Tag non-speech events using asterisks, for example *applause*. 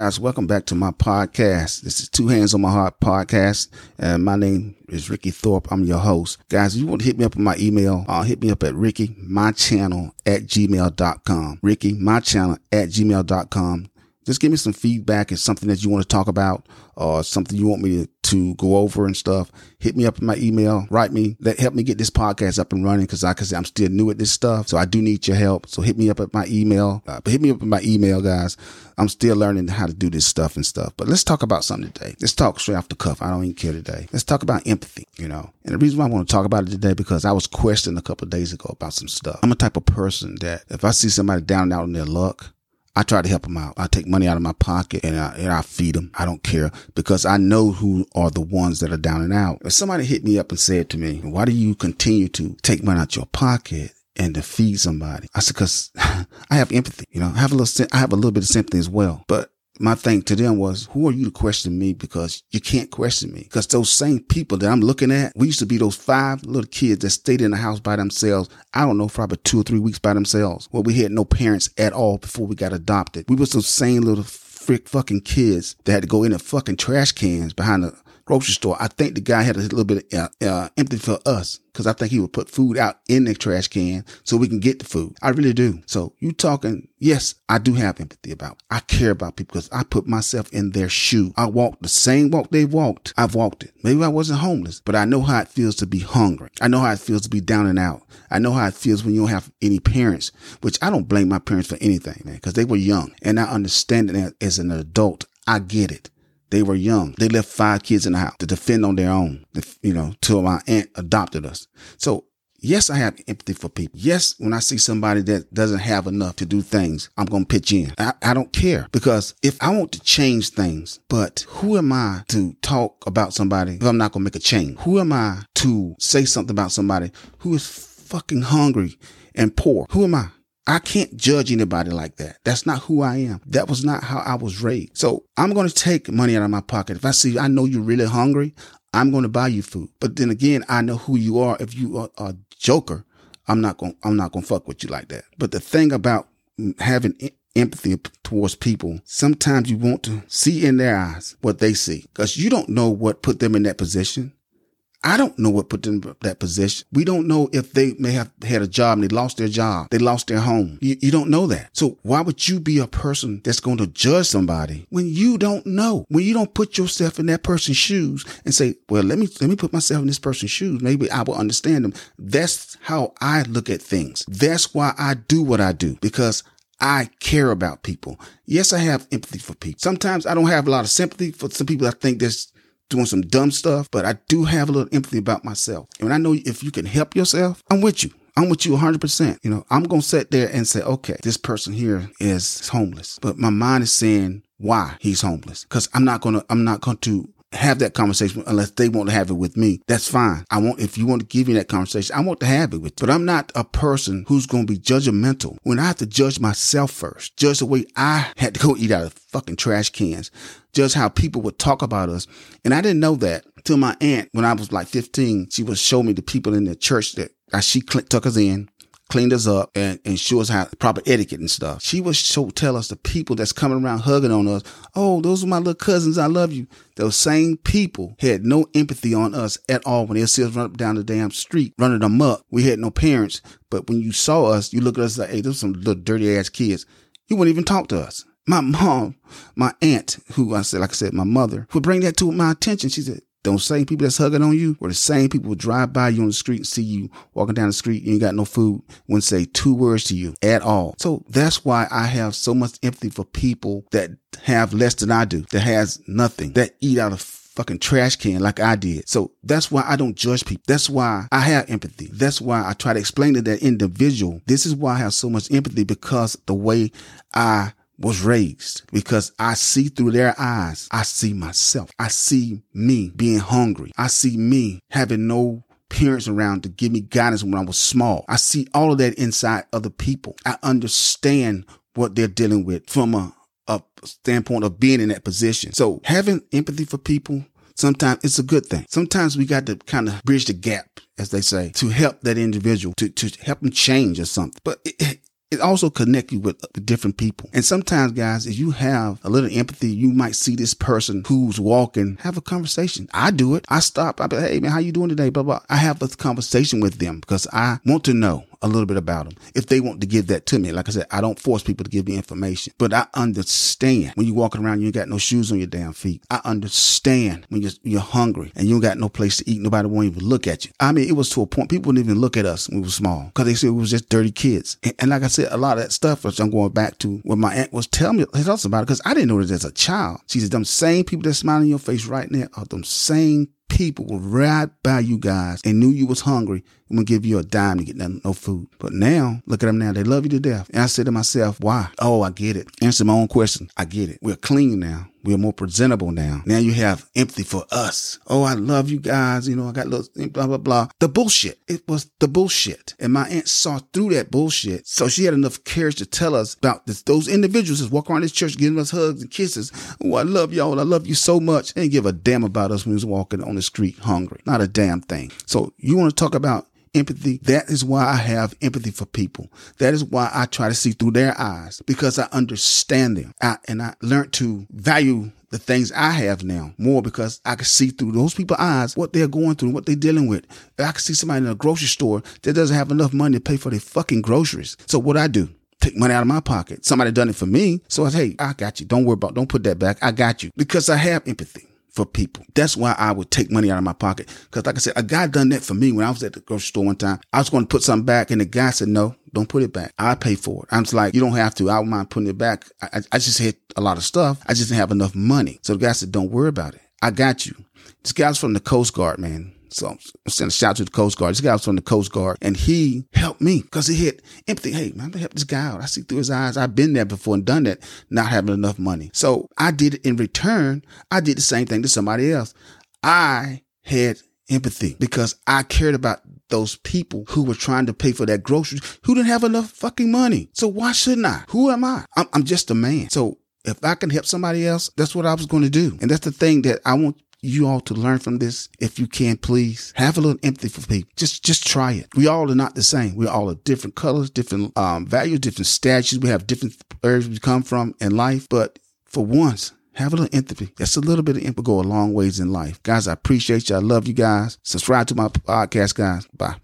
Guys, welcome back to my podcast. This is Two Hands on My Heart podcast. And my name is Ricky Thorpe. I'm your host. Guys, if you want to hit me up on my email, uh, hit me up at Ricky, my channel at gmail.com. Ricky, my channel at gmail.com just give me some feedback and something that you want to talk about or something you want me to, to go over and stuff. Hit me up in my email, write me, that help me get this podcast up and running because I said, I'm still new at this stuff. So I do need your help. So hit me up at my email, uh, but hit me up in my email, guys. I'm still learning how to do this stuff and stuff, but let's talk about something today. Let's talk straight off the cuff. I don't even care today. Let's talk about empathy, you know, and the reason why I want to talk about it today, because I was questioned a couple days ago about some stuff. I'm a type of person that if I see somebody down and out on their luck, I try to help them out. I take money out of my pocket and I, and I feed them. I don't care because I know who are the ones that are down and out. If somebody hit me up and said to me, why do you continue to take money out your pocket and to feed somebody? I said, cause *laughs* I have empathy, you know, I have a little, I have a little bit of sympathy as well, but my thing to them was, who are you to question me? Because you can't question me. Because those same people that I'm looking at, we used to be those five little kids that stayed in the house by themselves. I don't know, for two or three weeks by themselves. Well, we had no parents at all before we got adopted. We was those same little frick fucking kids that had to go in the fucking trash cans behind the grocery store. I think the guy had a little bit of, uh, uh, empathy for us because I think he would put food out in the trash can so we can get the food. I really do. So you talking, yes, I do have empathy about. I care about people because I put myself in their shoe. I walked the same walk they walked. I've walked it. Maybe I wasn't homeless, but I know how it feels to be hungry. I know how it feels to be down and out. I know how it feels when you don't have any parents, which I don't blame my parents for anything, man, because they were young and I understand it as an adult. I get it. They were young. They left five kids in the house to defend on their own, you know, till my aunt adopted us. So yes, I have empathy for people. Yes, when I see somebody that doesn't have enough to do things, I'm going to pitch in. I, I, don't care because if I want to change things, but who am I to talk about somebody if I'm not going to make a change? Who am I to say something about somebody who is fucking hungry and poor? Who am I? I can't judge anybody like that. That's not who I am. That was not how I was raised. So I'm going to take money out of my pocket. If I see, I know you're really hungry, I'm going to buy you food. But then again, I know who you are. If you are a joker, I'm not going, I'm not going to fuck with you like that. But the thing about having empathy towards people, sometimes you want to see in their eyes what they see because you don't know what put them in that position. I don't know what put them in that position. We don't know if they may have had a job and they lost their job. They lost their home. You, you, don't know that. So why would you be a person that's going to judge somebody when you don't know? When you don't put yourself in that person's shoes and say, well, let me, let me put myself in this person's shoes. Maybe I will understand them. That's how I look at things. That's why I do what I do because I care about people. Yes, I have empathy for people. Sometimes I don't have a lot of sympathy for some people I think there's doing some dumb stuff, but I do have a little empathy about myself. And I know if you can help yourself, I'm with you. I'm with you 100%. You know, I'm going to sit there and say, okay, this person here is homeless, but my mind is saying why he's homeless. Cause I'm not going to, I'm not going to have that conversation unless they want to have it with me. That's fine. I want, if you want to give me that conversation, I want to have it with you. But I'm not a person who's going to be judgmental when I have to judge myself first, judge the way I had to go eat out of fucking trash cans, judge how people would talk about us. And I didn't know that till my aunt, when I was like 15, she would show me the people in the church that she took us in cleaned us up and, and show us how proper etiquette and stuff. She would show tell us the people that's coming around hugging on us. Oh, those are my little cousins. I love you. Those same people had no empathy on us at all when they see us run up down the damn street, running them up. We had no parents, but when you saw us, you look at us like, hey, those some little dirty ass kids. You wouldn't even talk to us. My mom, my aunt, who I said, like I said, my mother, would bring that to my attention. She said, those same people that's hugging on you, or the same people drive by you on the street and see you walking down the street, you ain't got no food, wouldn't say two words to you at all. So that's why I have so much empathy for people that have less than I do, that has nothing, that eat out of fucking trash can like I did. So that's why I don't judge people. That's why I have empathy. That's why I try to explain to that individual. This is why I have so much empathy because the way I was raised because I see through their eyes. I see myself. I see me being hungry. I see me having no parents around to give me guidance when I was small. I see all of that inside other people. I understand what they're dealing with from a, a standpoint of being in that position. So having empathy for people, sometimes it's a good thing. Sometimes we got to kind of bridge the gap, as they say, to help that individual, to, to help them change or something. But it, it also connect you with, different people. And sometimes, guys, if you have a little empathy, you might see this person who's walking, have a conversation. I do it. I stop. I be, hey man, how you doing today? Blah blah. I have a conversation with them because I want to know a little bit about them if they want to give that to me. Like I said, I don't force people to give me information, but I understand when you're walking around, you ain't got no shoes on your damn feet. I understand when you're, you're hungry and you ain't got no place to eat. Nobody won't even look at you. I mean, it was to a point people wouldn't even look at us when we were small because they said we was just dirty kids. And, and, like I said, a lot of that stuff, which I'm going back to what my aunt was telling me, tell us about it because I didn't know that as a child. She said, them same people that smiling in your face right now are them same people were right by you guys and knew you was hungry and would give you a dime to get no, no food. But now, look at them now. They love you to death. And I said to myself, why? Oh, I get it. Answer my own question. I get it. We're clean now. We're more presentable now. Now you have empathy for us. Oh, I love you guys. You know, I got little blah, blah, blah. The bullshit. It was the bullshit. And my aunt saw through that bullshit. So she had enough courage to tell us about this, those individuals that walk around this church giving us hugs and kisses. Oh, I love y'all. I love you so much. They didn't give a damn about us when we was walking on the street hungry. Not a damn thing. So you want to talk about empathy. That is why I have empathy for people. That is why I try to see through their eyes because I understand them. I, and I learned to value the things I have now more because I can see through those people's eyes what they're going through, and what they're dealing with. I can see somebody in a grocery store that doesn't have enough money to pay for their fucking groceries. So what I do? Take money out of my pocket. Somebody done it for me. So I say, hey, I got you. Don't worry about, don't put that back. I got you because I have empathy for people. That's why I would take money out of my pocket. Cause like I said, a guy done that for me when I was at the grocery store one time. I was going to put something back and the guy said, no, don't put it back. I pay for it. I'm just like, you don't have to. I don't mind putting it back. I, I just had a lot of stuff. I just didn't have enough money. So the guy said, don't worry about it. I got you. This guy's from the Coast Guard, man. So I'm sending a shout out to the Coast Guard. This guy was from the Coast Guard and he helped me because he had empathy. Hey, man, I'm gonna help this guy out. I see through his eyes. I've been there before and done that, not having enough money. So I did it in return. I did the same thing to somebody else. I had empathy because I cared about those people who were trying to pay for that groceries who didn't have enough fucking money. So why shouldn't I? Who am I? I'm, I'm just a man. So if I can help somebody else, that's what I was going to do. And that's the thing that I want you all to learn from this. If you can, please have a little empathy for people. Just, just try it. We all are not the same. We all are different colors, different um, values, different statuses. We have different areas we come from in life. But for once, have a little empathy. That's a little bit of empathy go a long ways in life. Guys, I appreciate you. I love you guys. Subscribe to my podcast, guys. Bye.